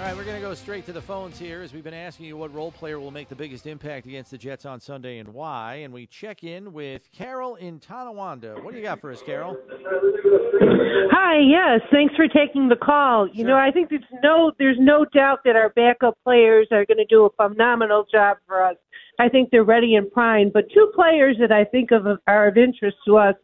All right, we're going to go straight to the phones here as we've been asking you what role player will make the biggest impact against the Jets on Sunday and why. And we check in with Carol in Tonawanda. What do you got for us, Carol? Hi, yes, thanks for taking the call. You Sure. know, I think there's no there's no doubt that our backup players are going to do a phenomenal job for us. I think they're ready and primed. But two players that I think of are of interest to us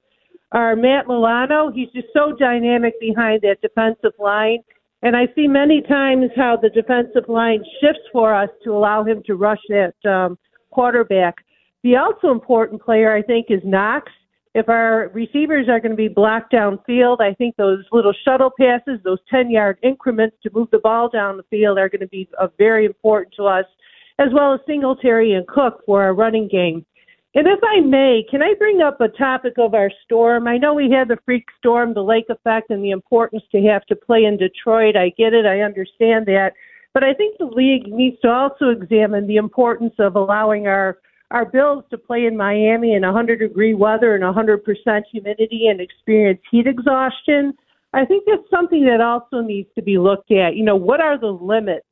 are Matt Milano. He's just so dynamic behind that defensive line. And I see many times how the defensive line shifts for us to allow him to rush that um, quarterback. The also important player, I think, is Knox. If our receivers are going to be blocked downfield, I think those little shuttle passes, those 10 yard increments to move the ball down the field are going to be uh, very important to us, as well as Singletary and Cook for our running game. And if I may, can I bring up a topic of our storm? I know we had the freak storm, the lake effect, and the importance to have to play in Detroit. I get it. I understand that. But I think the league needs to also examine the importance of allowing our our Bills to play in Miami in 100 degree weather and 100% humidity and experience heat exhaustion. I think that's something that also needs to be looked at. You know, what are the limits?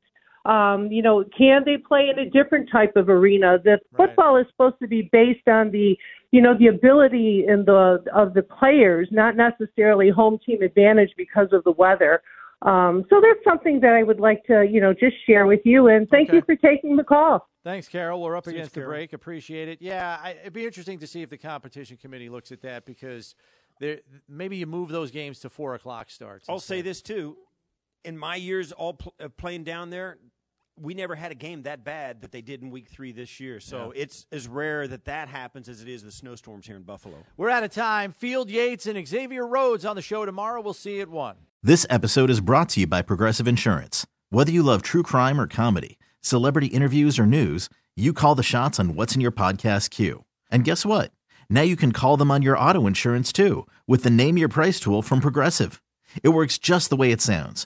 Um, you know, can they play in a different type of arena? The Right. football is supposed to be based on the, you know, the ability and the of the players, not necessarily home team advantage because of the weather. Um, so that's something that I would like to, you know, just share with you. And thank Okay. you for taking the call. Thanks, Carol. We're up Thanks, against the break. Appreciate it. Yeah, I, it'd be interesting to see if the competition committee looks at that because there maybe you move those games to four o'clock starts. I'll say this too: in my years all pl- uh, playing down there, we never had a game that bad that they did in Week Three this year. So it's as rare that that happens as it is the snowstorms here in Buffalo. We're out of time. Field Yates and Xavier Rhodes on the show tomorrow. We'll see you at one. This episode is brought to you by Progressive Insurance. Whether you love true crime or comedy, celebrity interviews or news, you call the shots on what's in your podcast queue. And guess what? Now you can call them on your auto insurance too with the Name Your Price tool from Progressive. It works just the way it sounds.